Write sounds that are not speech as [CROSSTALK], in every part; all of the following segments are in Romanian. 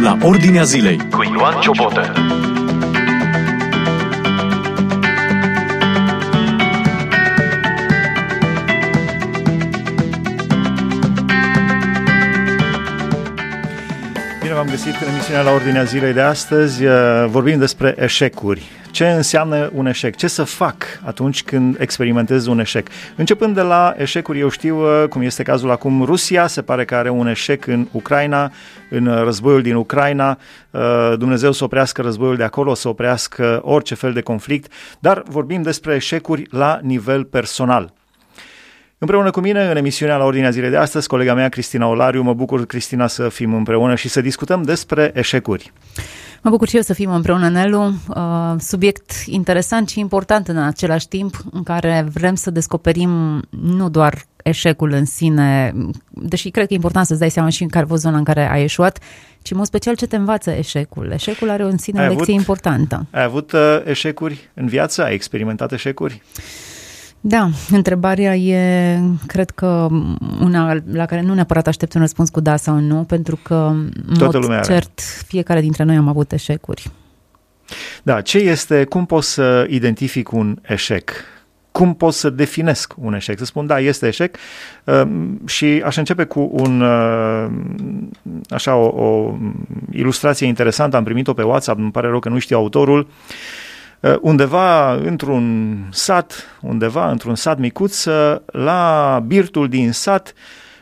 la Ordinea Zilei cu Ioan Ciobotă. V-am găsit în emisiunea la Ordinea Zilei de astăzi. Uh, Vorbim despre eșecuri. Ce înseamnă un eșec? Ce să fac atunci când experimentez un eșec? Începând de la eșecuri, eu știu uh, cum este cazul acum. Rusia se pare că are un eșec în Ucraina, în războiul din Ucraina. Uh, Dumnezeu să oprească războiul de acolo, să oprească orice fel de conflict. Dar vorbim despre eșecuri la nivel personal. Împreună cu mine, în emisiunea la Ordinea Zilei de astăzi, colega mea, Cristina Olariu, mă bucur, Cristina, să fim împreună și să discutăm despre eșecuri. Mă bucur și eu să fim împreună, Nelu. Uh, subiect interesant și important în același timp, în care vrem să descoperim nu doar eșecul în sine, deși cred că e important să-ți dai seama și în care a fost zona în care ai eșuat, ci în mod special ce te învață eșecul. Eșecul are în sine Ai o lecție avut- importantă. Ai avut uh, eșecuri în viață? Ai experimentat eșecuri? Da, întrebarea e, cred că, una la care nu neapărat aștept un răspuns cu da sau nu, pentru că, în Toată mod lumea are. cert, fiecare dintre noi am avut eșecuri. Da, ce este, cum pot să identific un eșec? Cum pot să definesc un eșec? Să spun, da, este eșec uh, și aș începe cu un, uh, așa, o, o ilustrație interesantă, am primit-o pe WhatsApp, îmi pare rău că nu știu autorul, Uh, undeva într-un sat, undeva într-un sat micuț, uh, la birtul din sat,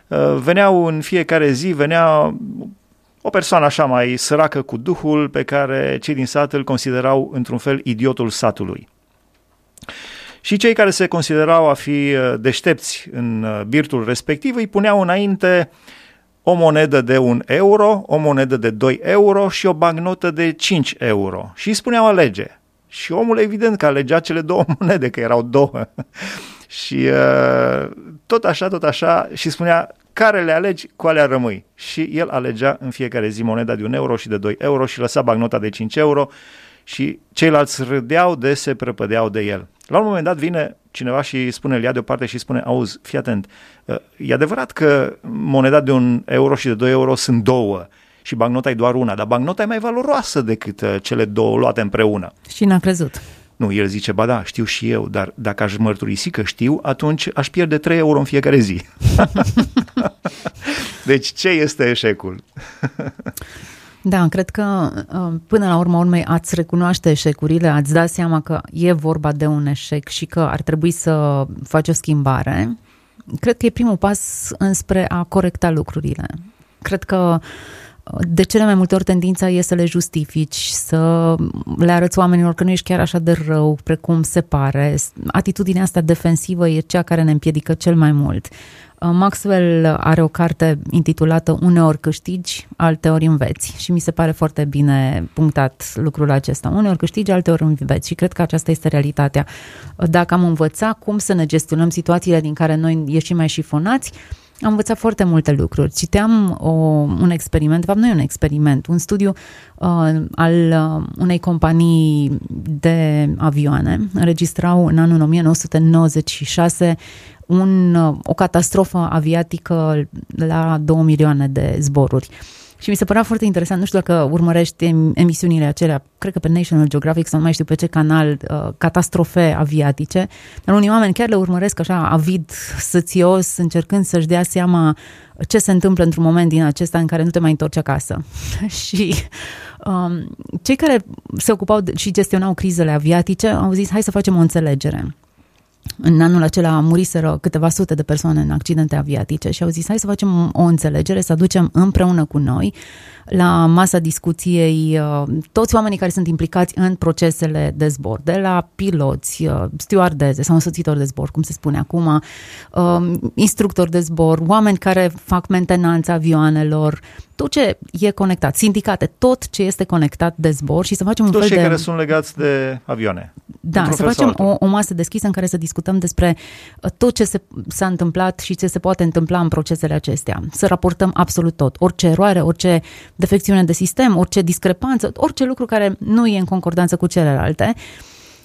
uh, veneau în fiecare zi, venea o persoană așa mai săracă cu duhul pe care cei din sat îl considerau într-un fel idiotul satului. Și cei care se considerau a fi uh, deștepți în uh, birtul respectiv îi puneau înainte o monedă de un euro, o monedă de 2 euro și o bagnotă de 5 euro. Și îi spuneau alege. Și omul evident că alegea cele două [LAUGHS] monede, că erau două. [LAUGHS] și uh, tot așa, tot așa, și spunea care le alegi, cu alea rămâi. Și el alegea în fiecare zi moneda de un euro și de 2 euro și lăsa bagnota de 5 euro și ceilalți râdeau de se prăpădeau de el. La un moment dat vine cineva și spune, îl ia deoparte și spune, auzi, fii atent, uh, e adevărat că moneda de un euro și de 2 euro sunt două și bagnota e doar una, dar bagnota e mai valoroasă decât uh, cele două luate împreună. Și n-a crezut. Nu, el zice, ba da, știu și eu, dar dacă aș mărturisi că știu, atunci aș pierde 3 euro în fiecare zi. [LAUGHS] deci ce este eșecul? [LAUGHS] Da, cred că uh, până la urma urmei ați recunoaște eșecurile, ați da seama că e vorba de un eșec și că ar trebui să faci o schimbare. Cred că e primul pas înspre a corecta lucrurile. Cred că uh, de cele mai multe ori tendința e să le justifici, să le arăți oamenilor că nu ești chiar așa de rău precum se pare. Atitudinea asta defensivă e cea care ne împiedică cel mai mult. Uh, Maxwell are o carte intitulată Uneori câștigi, alteori înveți și mi se pare foarte bine punctat lucrul acesta. Uneori câștigi, alteori înveți și cred că aceasta este realitatea. Uh, Dacă am învățat cum să ne gestionăm situațiile din care noi ieșim mai șifonați, am învățat foarte multe lucruri. Citeam o, un experiment, de fapt nu e un experiment, un studiu uh, al uh, unei companii de avioane. Înregistrau în anul 1996 un, uh, o catastrofă aviatică la 2 milioane de zboruri. Și mi se părea foarte interesant, nu știu dacă urmărești em- emisiunile acelea, cred că pe National Geographic sau nu mai știu pe ce canal, uh, catastrofe aviatice, dar unii oameni chiar le urmăresc așa avid, sățios, încercând să-și dea seama ce se întâmplă într-un moment din acesta în care nu te mai întorci acasă. [LAUGHS] și um, cei care se ocupau de- și gestionau crizele aviatice au zis, hai să facem o înțelegere. În anul acela muriseră câteva sute de persoane în accidente aviatice și au zis hai să facem o înțelegere, să aducem împreună cu noi la masa discuției uh, toți oamenii care sunt implicați în procesele de zbor, de la piloți, uh, stewardeze sau însoțitori de zbor, cum se spune acum, uh, instructori de zbor, oameni care fac mentenanța avioanelor, tot ce e conectat, sindicate, tot ce este conectat de zbor și să facem un Toți fel cei de... care sunt legați de avioane. Da, într-un să fel sau facem altul. o, o masă deschisă în care să discutăm despre uh, tot ce se, s-a întâmplat și ce se poate întâmpla în procesele acestea. Să raportăm absolut tot. Orice eroare, orice defecțiune de sistem, orice discrepanță, orice lucru care nu e în concordanță cu celelalte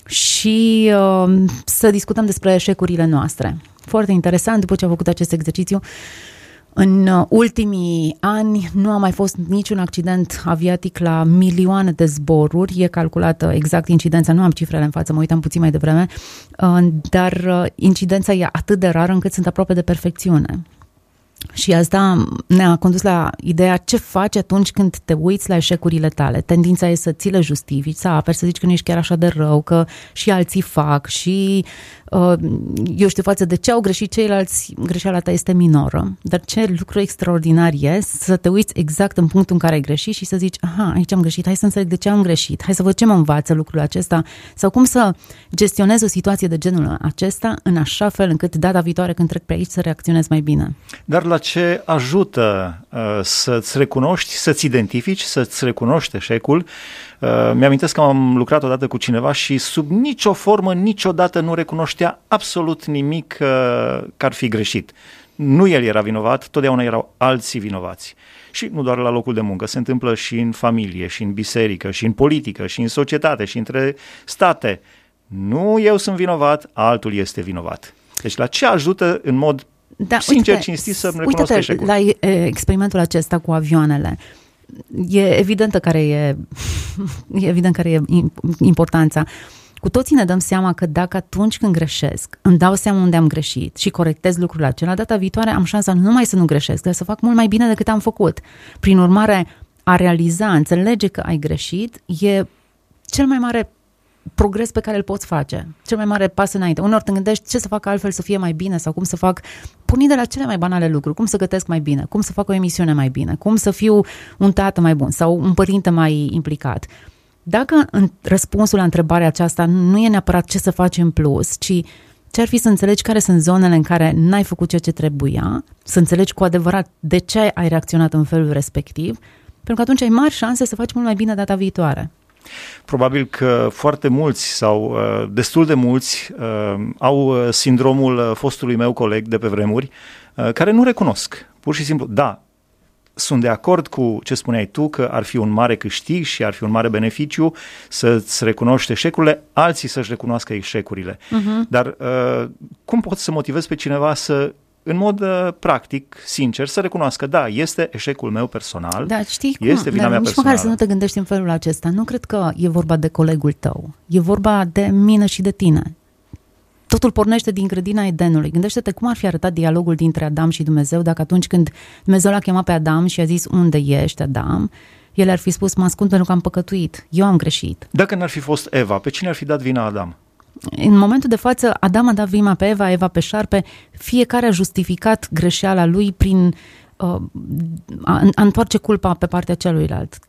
și uh, să discutăm despre eșecurile noastre. Foarte interesant, după ce am făcut acest exercițiu, În uh, ultimii ani nu a mai fost niciun accident aviatic la milioane de zboruri. E calculată exact incidența, nu am cifrele în față, mă uitam puțin mai devreme, uh, dar uh, incidența e atât de rară încât sunt aproape de perfecțiune. Și asta ne-a condus la ideea ce faci atunci când te uiți la eșecurile tale. Tendința e să ți le justifici, să aperi, să zici că nu ești chiar așa de rău, că și alții fac și Uh, eu știu, față de ce au greșit ceilalți, greșeala ta este minoră, dar ce lucru extraordinar e să te uiți exact în punctul în care ai greșit și să zici, aha, aici am greșit, hai să înțeleg de ce am greșit, hai să văd ce mă învață lucrul acesta sau cum să gestionez o situație de genul acesta în așa fel încât data viitoare când trec pe aici să reacționez mai bine. Dar la ce ajută uh, să-ți recunoști, să-ți identifici, să-ți recunoști eșecul Uh, mi-amintesc că am lucrat odată cu cineva și sub nicio formă, niciodată nu recunoștea absolut nimic uh, că ar fi greșit. Nu el era vinovat, totdeauna erau alții vinovați. Și nu doar la locul de muncă, se întâmplă și în familie, și în biserică, și în politică, și în societate, și între state. Nu eu sunt vinovat, altul este vinovat. Deci la ce ajută în mod da, sincer, uite, cinstit să-mi recunosc eșecul? la experimentul acesta cu avioanele. Uh, e evidentă care e, e evident care e [LAUGHS] importanța. Cu toții ne dăm seama că dacă atunci când greșesc, îmi dau seama unde am greșit și corectez lucrul acela, data viitoare am șansa nu numai să nu greșesc, dar să fac mult mai bine decât am făcut. Prin urmare, a realiza, a înțelege că ai greșit, e cel mai mare progres pe care îl poți face. Cel mai mare pas înainte. Unor te gândești ce să fac altfel să fie mai bine sau cum să fac, porni de la cele mai banale lucruri, cum să gătesc mai bine, cum să fac o emisiune mai bine, cum să fiu un tată mai bun sau un părinte mai implicat. Dacă în răspunsul la întrebarea aceasta nu e neapărat ce să faci în plus, ci ce ar fi să înțelegi care sunt zonele în care n-ai făcut ceea ce trebuia, să înțelegi cu adevărat de ce ai reacționat în felul respectiv, pentru că atunci ai mari șanse să faci mult mai bine data viitoare. Probabil că foarte mulți sau uh, destul de mulți uh, au uh, sindromul uh, fostului meu coleg de pe vremuri, uh, care nu recunosc. Pur și simplu, da, sunt de acord cu ce spuneai tu, că ar fi un mare câștig și ar fi un mare beneficiu să-ți recunoști eșecurile, alții să-și recunoască eșecurile. Uh-huh. Dar uh, cum poți să motivezi pe cineva să în mod uh, practic, sincer, să recunoască, da, este eșecul meu personal, da, știi cum? este vina Dar mea nici personală. măcar să nu te gândești în felul acesta. Nu cred că e vorba de colegul tău. E vorba de mine și de tine. Totul pornește din grădina Edenului. Gândește-te cum ar fi arătat dialogul dintre Adam și Dumnezeu dacă atunci când Dumnezeu l-a chemat pe Adam și a zis unde ești, Adam, el ar fi spus, mă ascund pentru că am păcătuit, eu am greșit. Dacă n-ar fi fost Eva, pe cine ar fi dat vina Adam? În momentul de față, Adam a dat vina pe Eva, Eva pe șarpe, fiecare a justificat greșeala lui prin uh, a, a întoarce culpa pe partea celuilalt.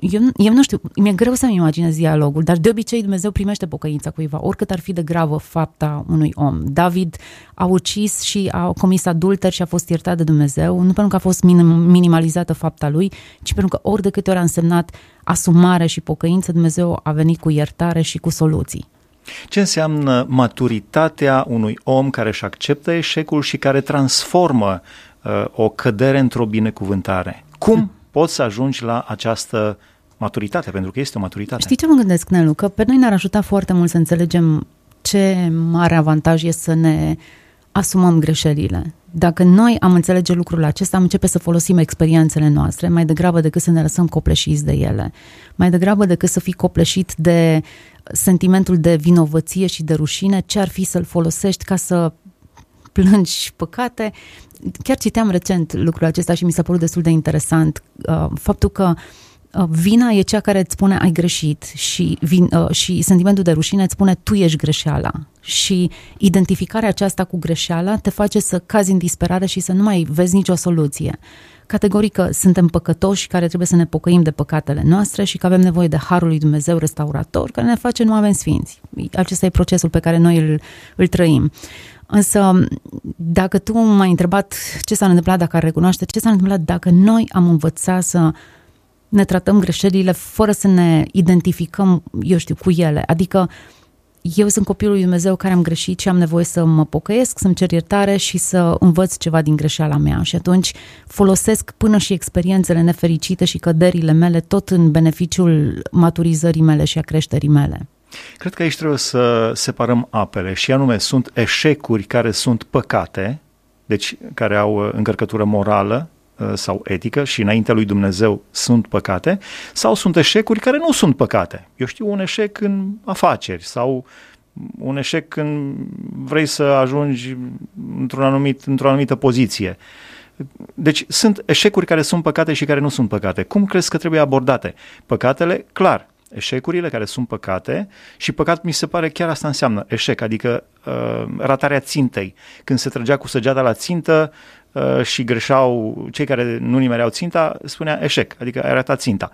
Eu, eu nu știu, mi-e greu să-mi imaginez dialogul, dar de obicei Dumnezeu primește pocăința cuiva, oricât ar fi de gravă fapta unui om. David a ucis și a comis adulter și a fost iertat de Dumnezeu, nu pentru că a fost minim, minimalizată fapta lui, ci pentru că ori de câte ori a însemnat asumare și pocăință, Dumnezeu a venit cu iertare și cu soluții. Ce înseamnă maturitatea unui om care își acceptă eșecul și care transformă uh, o cădere într-o binecuvântare? Cum hmm. poți să ajungi la această maturitate? Pentru că este o maturitate. Știi ce mă gândesc, Nelu? Că pe noi ne-ar ajuta foarte mult să înțelegem ce mare avantaj e să ne asumăm greșelile. Dacă noi am înțelege lucrul acesta, am începe să folosim experiențele noastre mai degrabă decât să ne lăsăm copleșiți de ele. Mai degrabă decât să fii copleșit de sentimentul de vinovăție și de rușine, ce ar fi să-l folosești ca să plângi păcate. Chiar citeam recent lucrul acesta și mi s-a părut destul de interesant. Uh, faptul că uh, vina e cea care îți spune ai greșit și, vin, uh, și sentimentul de rușine îți spune tu ești greșeala. Și identificarea aceasta cu greșeala te face să cazi în disperare și să nu mai vezi nicio soluție categoric că suntem păcătoși care trebuie să ne pocăim de păcatele noastre și că avem nevoie de Harul lui Dumnezeu restaurator care ne face nu avem sfinți. Acesta e procesul pe care noi îl, îl trăim. Însă, dacă tu m-ai întrebat ce s-a întâmplat dacă ar recunoaște, ce s-a întâmplat dacă noi am învățat să ne tratăm greșelile fără să ne identificăm, eu știu, cu ele. Adică eu sunt copilul lui Dumnezeu care am greșit și am nevoie să mă pocăiesc, să-mi cer iertare și să învăț ceva din greșeala mea. Și atunci folosesc până și experiențele nefericite și căderile mele tot în beneficiul maturizării mele și a creșterii mele. Cred că aici trebuie să separăm apele și anume sunt eșecuri care sunt păcate deci care au uh, încărcătură morală uh, sau etică și înaintea lui Dumnezeu sunt păcate, sau sunt eșecuri care nu sunt păcate. Eu știu un eșec în afaceri sau un eșec când vrei să ajungi într-un anumit, într-o anumită poziție. Deci sunt eșecuri care sunt păcate și care nu sunt păcate. Cum crezi că trebuie abordate? Păcatele, clar, eșecurile care sunt păcate și păcat mi se pare chiar asta înseamnă eșec, adică uh, ratarea țintei. Când se trăgea cu săgeata la țintă uh, și greșeau cei care nu nimereau ținta, spunea eșec, adică ai ratat ținta.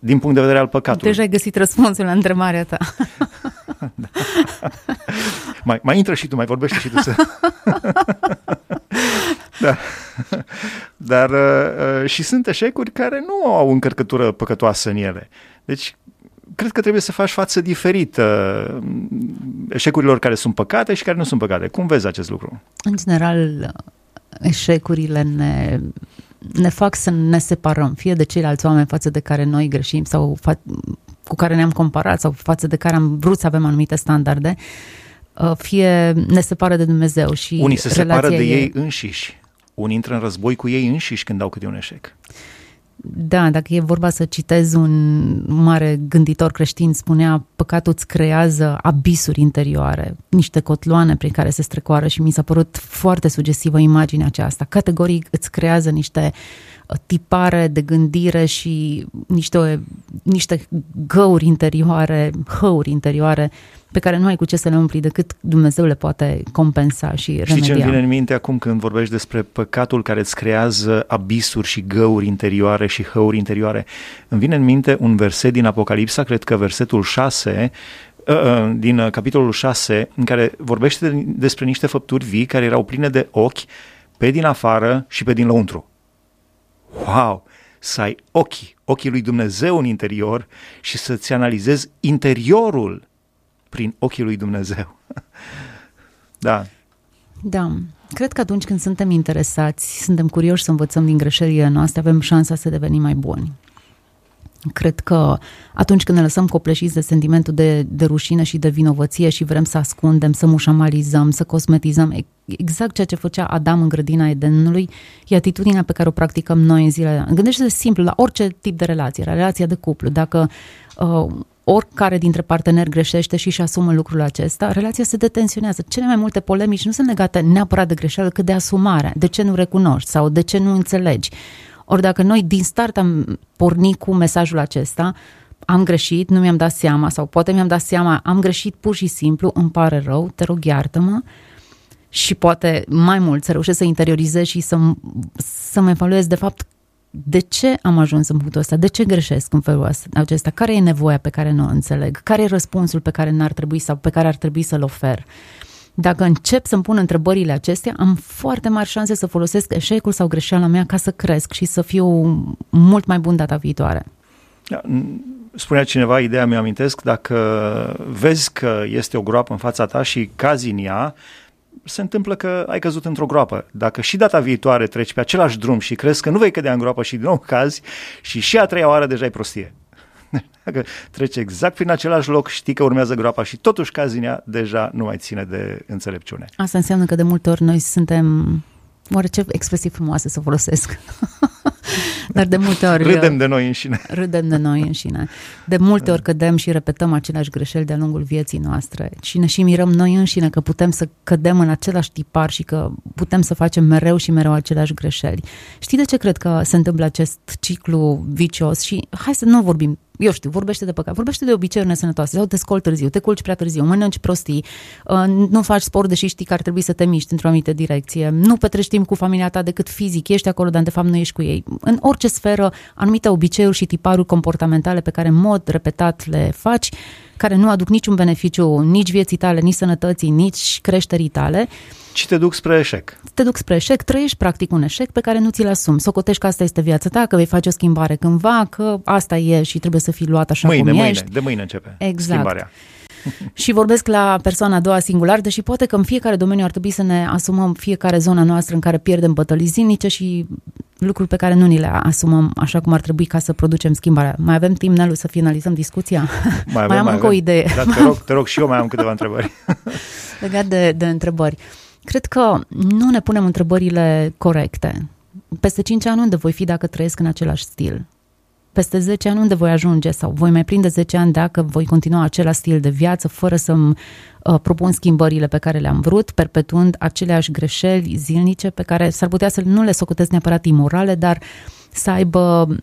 Din punct de vedere al păcatului. Deja ai găsit răspunsul la întrebarea ta. [LAUGHS] da. mai, mai intră și tu, mai vorbește și tu. Să... [LAUGHS] da. [LAUGHS] Dar uh, și sunt eșecuri care nu au încărcătură păcătoasă în ele. Deci cred că trebuie să faci față diferit uh, eșecurilor care sunt păcate și care nu sunt păcate. Cum vezi acest lucru? În general, eșecurile ne, ne fac să ne separăm, fie de ceilalți oameni față de care noi greșim sau fa- cu care ne-am comparat sau față de care am vrut să avem anumite standarde, uh, fie ne separă de Dumnezeu și Unii se separă de ei, ei înșiși. Unii intră în război cu ei înșiși când au câte un eșec. Da, dacă e vorba să citez un mare gânditor creștin, spunea păcatul îți creează abisuri interioare, niște cotloane prin care se strecoară și mi s-a părut foarte sugestivă imaginea aceasta. Categoric îți creează niște uh, tipare de gândire și niște, niște găuri interioare, hăuri interioare pe care nu ai cu ce să le umpli decât Dumnezeu le poate compensa și remedia. Știi ce îmi vine în minte acum când vorbești despre păcatul care îți creează abisuri și găuri interioare și hăuri interioare? Îmi vine în minte un verset din Apocalipsa, cred că versetul 6, ă, ă, din capitolul 6, în care vorbește despre niște făpturi vii care erau pline de ochi pe din afară și pe din lăuntru. Wow! Să ai ochii, ochii lui Dumnezeu în interior și să-ți analizezi interiorul prin ochii lui Dumnezeu. [LAUGHS] da. Da. Cred că atunci când suntem interesați, suntem curioși să învățăm din greșelile noastre, avem șansa să devenim mai buni. Cred că atunci când ne lăsăm copleșiți de sentimentul de, de rușine și de vinovăție și vrem să ascundem, să mușamalizăm, să cosmetizăm, exact ceea ce făcea Adam în grădina Edenului, e atitudinea pe care o practicăm noi în zilele. Gândește-te simplu la orice tip de relație, relația de cuplu. Dacă uh, oricare dintre parteneri greșește și își asumă lucrul acesta, relația se detensionează. Cele mai multe polemici nu sunt legate neapărat de greșeală, cât de asumare. De ce nu recunoști sau de ce nu înțelegi? Ori dacă noi din start am pornit cu mesajul acesta, am greșit, nu mi-am dat seama sau poate mi-am dat seama, am greșit pur și simplu, îmi pare rău, te rog iartă-mă și poate mai mult să reușesc să interiorizez și să, să mă evaluez de fapt de ce am ajuns în punctul ăsta, de ce greșesc în felul acesta, care e nevoia pe care nu o înțeleg, care e răspunsul pe care n-ar trebui sau pe care ar trebui să-l ofer. Dacă încep să-mi pun întrebările acestea, am foarte mari șanse să folosesc eșecul sau greșeala mea ca să cresc și să fiu mult mai bun data viitoare. Da, spunea cineva, ideea mi amintesc, dacă vezi că este o groapă în fața ta și cazi în ea, se întâmplă că ai căzut într-o groapă. Dacă și data viitoare treci pe același drum și crezi că nu vei cădea în groapă și din nou cazi și și a treia oară deja ai prostie. [LAUGHS] Dacă treci exact prin același loc, știi că urmează groapa și totuși cazi în ea, deja nu mai ține de înțelepciune. Asta înseamnă că de multe ori noi suntem Oare ce expresii frumoase să folosesc? [LAUGHS] [LAUGHS] Dar de multe ori... Râdem de noi înșine. Râdem de noi înșine. De multe ori cădem și repetăm aceleași greșeli de-a lungul vieții noastre și ne și mirăm noi înșine că putem să cădem în același tipar și că putem să facem mereu și mereu aceleași greșeli. Știi de ce cred că se întâmplă acest ciclu vicios? Și hai să nu vorbim eu știu, vorbește de păcat, vorbește de obiceiuri nesănătoase, sau te scoli târziu, te culci prea târziu, mănânci prostii, uh, nu faci sport deși știi că ar trebui să te miști într-o anumită direcție, nu petrești timp cu familia ta decât fizic, ești acolo, dar de fapt nu ești cu ei. În orice sferă, anumite obiceiuri și tiparuri comportamentale pe care în mod repetat le faci, care nu aduc niciun beneficiu nici vieții tale, nici sănătății, nici creșterii tale, și te duc spre eșec. Te duc spre eșec, trăiești practic un eșec pe care nu ți-l asumi. Socotești că asta este viața ta, că vei face o schimbare cândva, că asta e și trebuie să fii luat așa mâine, cum mâine, ești. De mâine începe exact. schimbarea. [LAUGHS] și vorbesc la persoana a doua singular, deși poate că în fiecare domeniu ar trebui să ne asumăm fiecare zona noastră în care pierdem bătălii zilnice și lucruri pe care nu ni le asumăm așa cum ar trebui ca să producem schimbarea. Mai avem timp, Nelu, să finalizăm discuția? Mai, [LAUGHS] avem, mai am mai încă avem. o idee. Dar te rog, te rog și eu mai am câteva întrebări. [LAUGHS] Legat de, de întrebări. Cred că nu ne punem întrebările corecte. Peste 5 ani unde voi fi dacă trăiesc în același stil? Peste 10 ani unde voi ajunge? Sau voi mai prinde 10 ani dacă voi continua același stil de viață fără să-mi uh, propun schimbările pe care le-am vrut, perpetuând aceleași greșeli zilnice pe care s-ar putea să nu le socotesc neapărat imorale, dar să aibă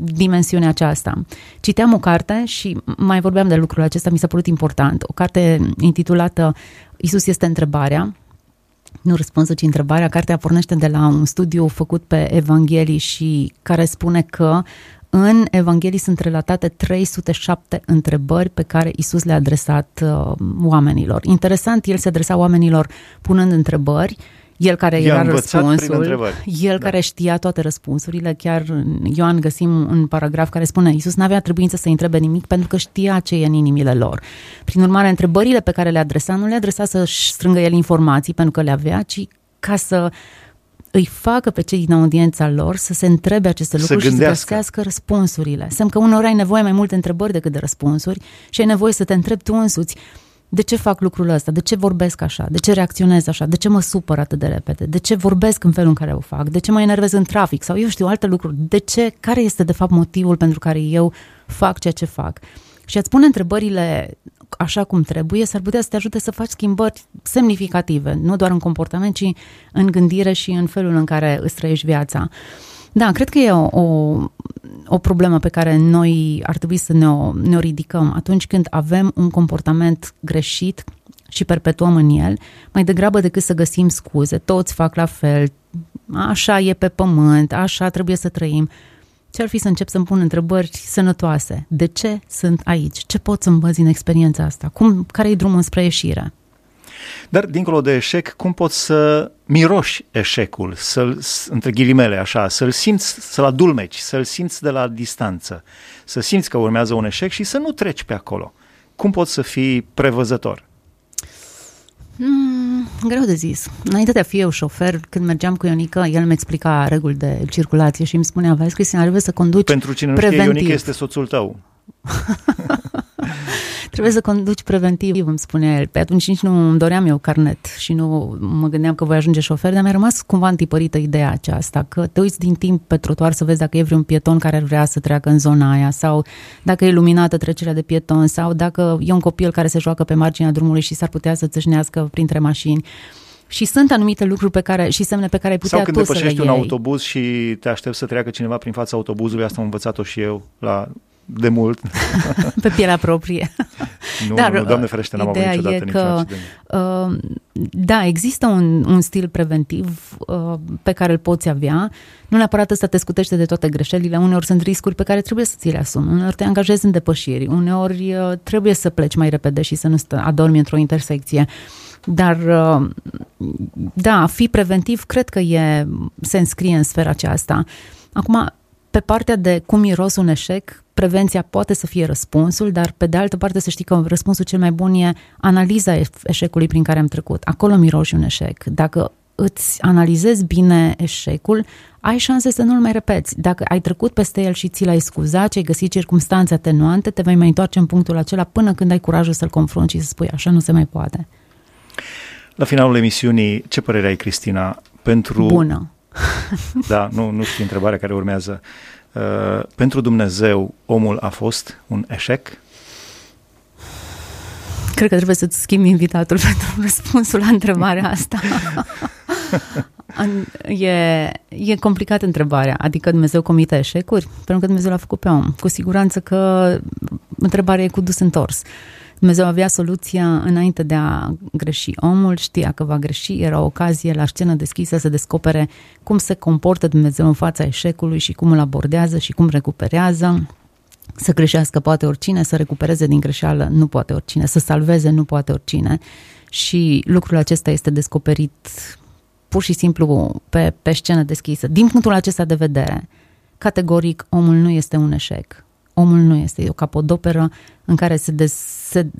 dimensiunea aceasta. Citeam o carte și mai vorbeam de lucrul acesta, mi s-a părut important. O carte intitulată Isus este întrebarea, nu răspunsul, ci întrebarea. Cartea pornește de la un studiu făcut pe Evanghelii și care spune că în Evanghelii sunt relatate 307 întrebări pe care Isus le-a adresat uh, oamenilor. Interesant, el se adresa oamenilor punând întrebări el care I-a era învățat prin răspunsul, întrebări. el Da. care știa toate răspunsurile, chiar în Ioan găsim un paragraf care spune Iisus n-avea trebuință să întrebe nimic pentru că știa ce e în inimile lor. Prin urmare, întrebările pe care le adresa, nu le adresa să-și strângă el informații pentru că le avea, ci ca să îi facă pe cei din audiența lor să se întrebe aceste Să lucruri și să gândească. găsească răspunsurile. Semn că uneori ai nevoie mai multe întrebări decât de răspunsuri și ai nevoie să te întrebi tu însuți de ce fac lucrul ăsta, de ce vorbesc așa, de ce reacționez așa, de ce mă supăr atât de repede, de ce vorbesc în felul în care o fac, de ce mă enervez în trafic? Sau eu știu alte lucruri, de ce, care este de fapt motivul pentru care eu fac ceea ce fac. Și ați pune întrebările așa cum trebuie, s-ar putea să te ajute să faci schimbări semnificative, nu doar în comportament, ci în gândire și în felul în care îți trăiești viața. Da, cred că e o, o, o problemă pe care noi ar trebui să ne o, ne o ridicăm atunci când avem un comportament greșit și perpetuăm în el, mai degrabă decât să găsim scuze. Toți fac la fel, așa e pe pământ, așa trebuie să trăim. Ce ar fi să încep să-mi pun întrebări sănătoase? De ce sunt aici? Ce pot să învăț din experiența asta? Cum, care e drumul spre ieșire? Dar, dincolo de eșec, cum poți să miroși eșecul, să-l, între ghilimele, așa, să-l simți, să-l adulmeci, să-l simți de la distanță, să simți că urmează un eșec și să nu treci pe acolo. Cum poți să fii prevăzător? Mm, greu de zis. Înainte de a fi eu șofer, când mergeam cu Ionica, el mi explica reguli de circulație și îmi spunea, vezi, Cristina, trebuie să conduci Pentru cine nu știe, preventiv. Ionic este soțul tău. [LAUGHS] Trebuie să conduci preventiv, îmi spunea el. Pe atunci nici nu îmi doream eu carnet și nu mă gândeam că voi ajunge șofer, dar mi-a rămas cumva întipărită ideea aceasta, că te uiți din timp pe trotuar să vezi dacă e vreun pieton care ar vrea să treacă în zona aia sau dacă e luminată trecerea de pieton sau dacă e un copil care se joacă pe marginea drumului și s-ar putea să țâșnească printre mașini. Și sunt anumite lucruri pe care, și semne pe care ai putea Sau când tu să le depășești iei. un autobuz și te aștepți să treacă cineva prin fața autobuzului, asta am învățat-o și eu la de mult. [LAUGHS] pe pielea proprie. [LAUGHS] Nu, Dar, nu, doamne ferește, n-am avut ideea niciodată e niciun că, accident. Uh, da, există un, un stil preventiv uh, pe care îl poți avea. Nu neapărat ăsta te scutește de toate greșelile. Uneori sunt riscuri pe care trebuie să ți le asumi. Uneori te angajezi în depășiri. Uneori uh, trebuie să pleci mai repede și să nu stă, adormi într-o intersecție. Dar, uh, da, a fi preventiv cred că e, se înscrie în sfera aceasta. Acum, pe partea de cum miros un eșec, prevenția poate să fie răspunsul, dar pe de altă parte să știi că răspunsul cel mai bun e analiza eșecului prin care am trecut. Acolo miroși un eșec. Dacă îți analizezi bine eșecul, ai șanse să nu-l mai repeți. Dacă ai trecut peste el și ți l-ai scuzat, și ai găsit circunstanțe atenuante, te vei mai întoarce în punctul acela până când ai curajul să-l confrunți și să spui așa nu se mai poate. La finalul emisiunii, ce părere ai, Cristina, pentru... Bună. Da, nu, nu știu întrebarea care urmează. Uh, pentru Dumnezeu, omul a fost un eșec? Cred că trebuie să-ți schimbi invitatul [LAUGHS] pentru răspunsul la întrebarea asta. [LAUGHS] e, e complicată întrebarea. Adică Dumnezeu comite eșecuri? Pentru că Dumnezeu l-a făcut pe om. Cu siguranță că întrebarea e cu dus întors. Dumnezeu avea soluția înainte de a greși. Omul știa că va greși, era o ocazie la scenă deschisă să descopere cum se comportă Dumnezeu în fața eșecului și cum îl abordează și cum recuperează. Să greșească poate oricine, să recupereze din greșeală nu poate oricine, să salveze nu poate oricine. Și lucrul acesta este descoperit pur și simplu pe, pe scenă deschisă. Din punctul acesta de vedere, categoric, omul nu este un eșec. Omul nu este, e o capodoperă în care se, des, se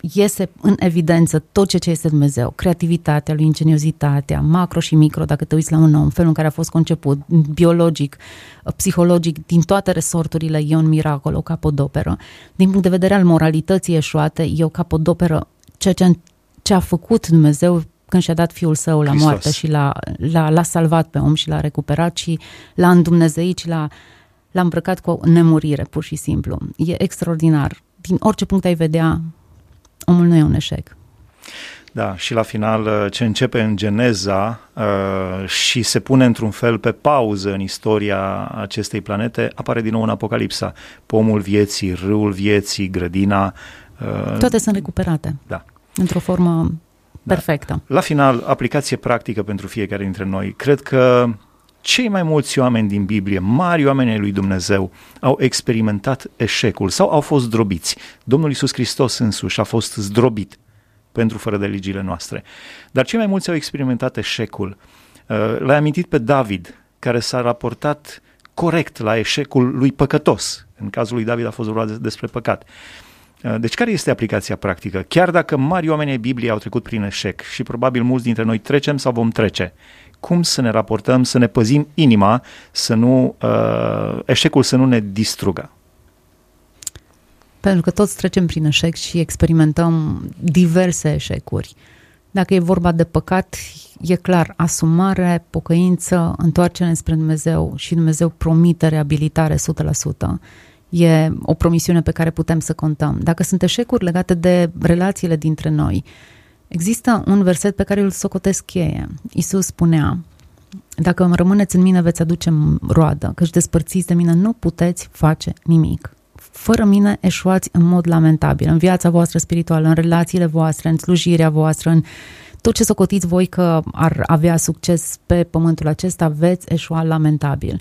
iese în evidență tot ce, ce este Dumnezeu, creativitatea lui, ingeniozitatea, macro și micro, dacă te uiți la un om, felul în care a fost conceput, biologic, psihologic, din toate resorturile, e un miracol, o capodoperă. Din punct de vedere al moralității eșuate, e o capodoperă, ceea ce, ce a făcut Dumnezeu când și-a dat fiul său la Hristos. moarte și l-a, l-a, l-a salvat pe om și l-a recuperat și l-a îndumnezeit și l-a, l-a îmbrăcat cu o nemurire, pur și simplu. E extraordinar. Din orice punct ai vedea, omul nu e un eșec. Da, și la final uh, ce începe în Geneza uh, și se pune într-un fel pe pauză în istoria acestei planete, apare din nou în Apocalipsa. Pomul vieții, râul vieții, grădina. Uh, Toate sunt recuperate. Da. Într-o formă perfectă. La final, aplicație practică pentru fiecare dintre noi. Cred că cei mai mulți oameni din Biblie, mari oameni ai lui Dumnezeu, au experimentat eșecul sau au fost zdrobiți. Domnul Isus Hristos însuși a fost zdrobit pentru fără de legile noastre. Dar cei mai mulți au experimentat eșecul. Uh, L-ai amintit pe David, care s-a raportat corect la eșecul lui păcătos. În cazul lui David a fost vorba despre păcat. Uh, deci care este aplicația practică? Chiar dacă mari oameni ai Bibliei au trecut prin eșec și probabil mulți dintre noi trecem sau vom trece, cum să ne raportăm, să ne păzim inima, să nu, uh, eșecul să nu ne distrugă? Pentru că toți trecem prin eșec și experimentăm diverse eșecuri. Dacă e vorba de păcat, e clar, asumare, pocăință, întoarcere spre Dumnezeu și Dumnezeu promite reabilitare 100%. E o promisiune pe care putem să contăm. Dacă sunt eșecuri legate de relațiile dintre noi, există un verset pe care îl socotesc cheie. Isus spunea, dacă îmi rămâneți în mine, veți aduce roadă, căci despărțiți de mine nu puteți face nimic fără mine eșuați în mod lamentabil, în viața voastră spirituală, în relațiile voastre, în slujirea voastră, în tot ce socotiți voi că ar avea succes pe pământul acesta, veți eșua lamentabil.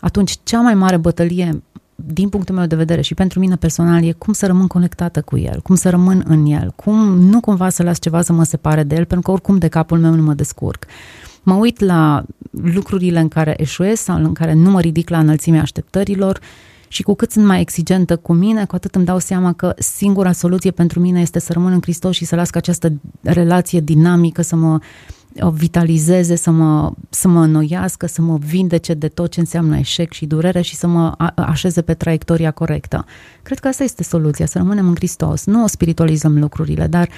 Atunci, cea mai mare bătălie, din punctul meu de vedere și pentru mine personal, e cum să rămân conectată cu el, cum să rămân în el, cum nu cumva să las ceva să mă separe de el, pentru că oricum de capul meu nu mă descurc. Mă uit la lucrurile în care eșuez sau în care nu mă ridic la înălțimea așteptărilor, și cu cât sunt mai exigentă cu mine, cu atât îmi dau seama că singura soluție pentru mine este să rămân în Hristos și să las ca această relație dinamică să mă vitalizeze, să mă, să mă înnoiască, să mă vindece de tot ce înseamnă eșec și durere și să mă așeze pe traiectoria corectă. Cred că asta este soluția, să rămânem în Hristos. Nu o spiritualizăm lucrurile, dar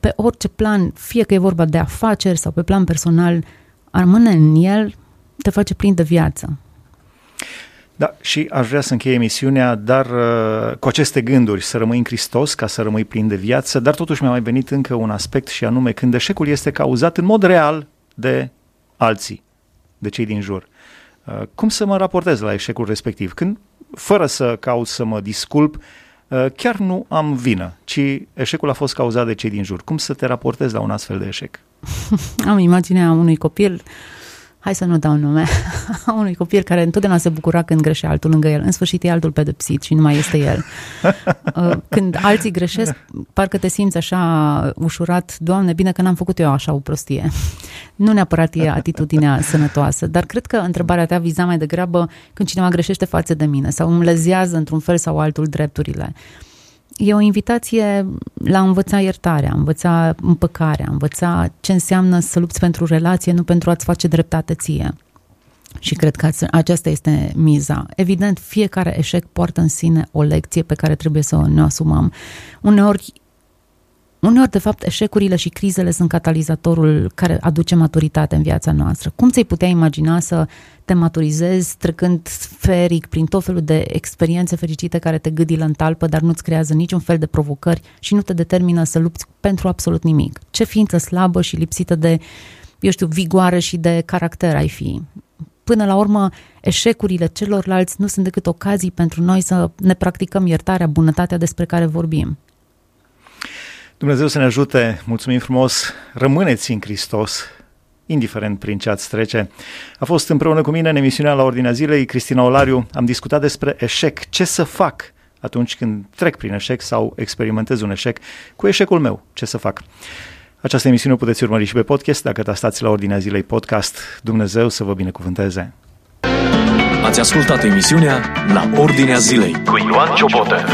pe orice plan, fie că e vorba de afaceri sau pe plan personal, a rămâne în el te face plin de viață. Da, și aș vrea să închei emisiunea, dar uh, cu aceste gânduri, să rămâi în Hristos, ca să rămâi plin de viață, dar totuși mi-a mai venit încă un aspect și anume când eșecul este cauzat în mod real de alții, de cei din jur. Uh, cum să mă raportez la eșecul respectiv? Când, fără să caut să mă disculp, uh, chiar nu am vină, ci eșecul a fost cauzat de cei din jur. Cum să te raportezi la un astfel de eșec? [LAUGHS] am imaginea unui copil uh, hai să nu dau nume, [LAUGHS] a unui copil care întotdeauna se bucura când greșea altul lângă el. În sfârșit e altul pedepsit și nu mai este el. [LAUGHS] Uh, când alții greșesc, parcă te simți așa ușurat, Doamne, bine că n-am făcut eu așa o prostie. [LAUGHS] Nu neapărat e atitudinea sănătoasă, dar cred că întrebarea ta viza mai degrabă când cineva greșește față de mine sau îmi lezează într-un fel sau altul drepturile e o invitație la a învăța iertarea, a învăța împăcarea, a învăța ce înseamnă să lupți pentru relație, nu pentru a-ți face dreptate ție. Și cred că aceasta este miza. Evident, fiecare eșec poartă în sine o lecție pe care trebuie să ne asumăm. Uneori Uneori, de fapt, eșecurile și crizele sunt catalizatorul care aduce maturitate în viața noastră. Cum ți-ai putea imagina să te maturizezi trecând feric prin tot felul de experiențe fericite care te gâdilă în talpă, dar nu-ți creează niciun fel de provocări și nu te determină să lupți pentru absolut nimic? Ce ființă slabă și lipsită de, eu știu, vigoare și de caracter ai fi? Până la urmă, eșecurile celorlalți nu sunt decât ocazii pentru noi să ne practicăm iertarea, bunătatea despre care vorbim. Dumnezeu să ne ajute, mulțumim frumos, rămâneți în Hristos, indiferent prin ce ați trece. A fost împreună cu mine în emisiunea la Ordinea Zilei, Cristina Olariu, am discutat despre eșec, ce să fac atunci când trec prin eșec sau experimentez un eșec, cu eșecul meu, ce să fac. Această emisiune o puteți urmări și pe podcast dacă stați la Ordinea Zilei podcast. Dumnezeu să vă binecuvânteze! Ați ascultat emisiunea La Ordinea Zilei cu Ioan Ciobotă.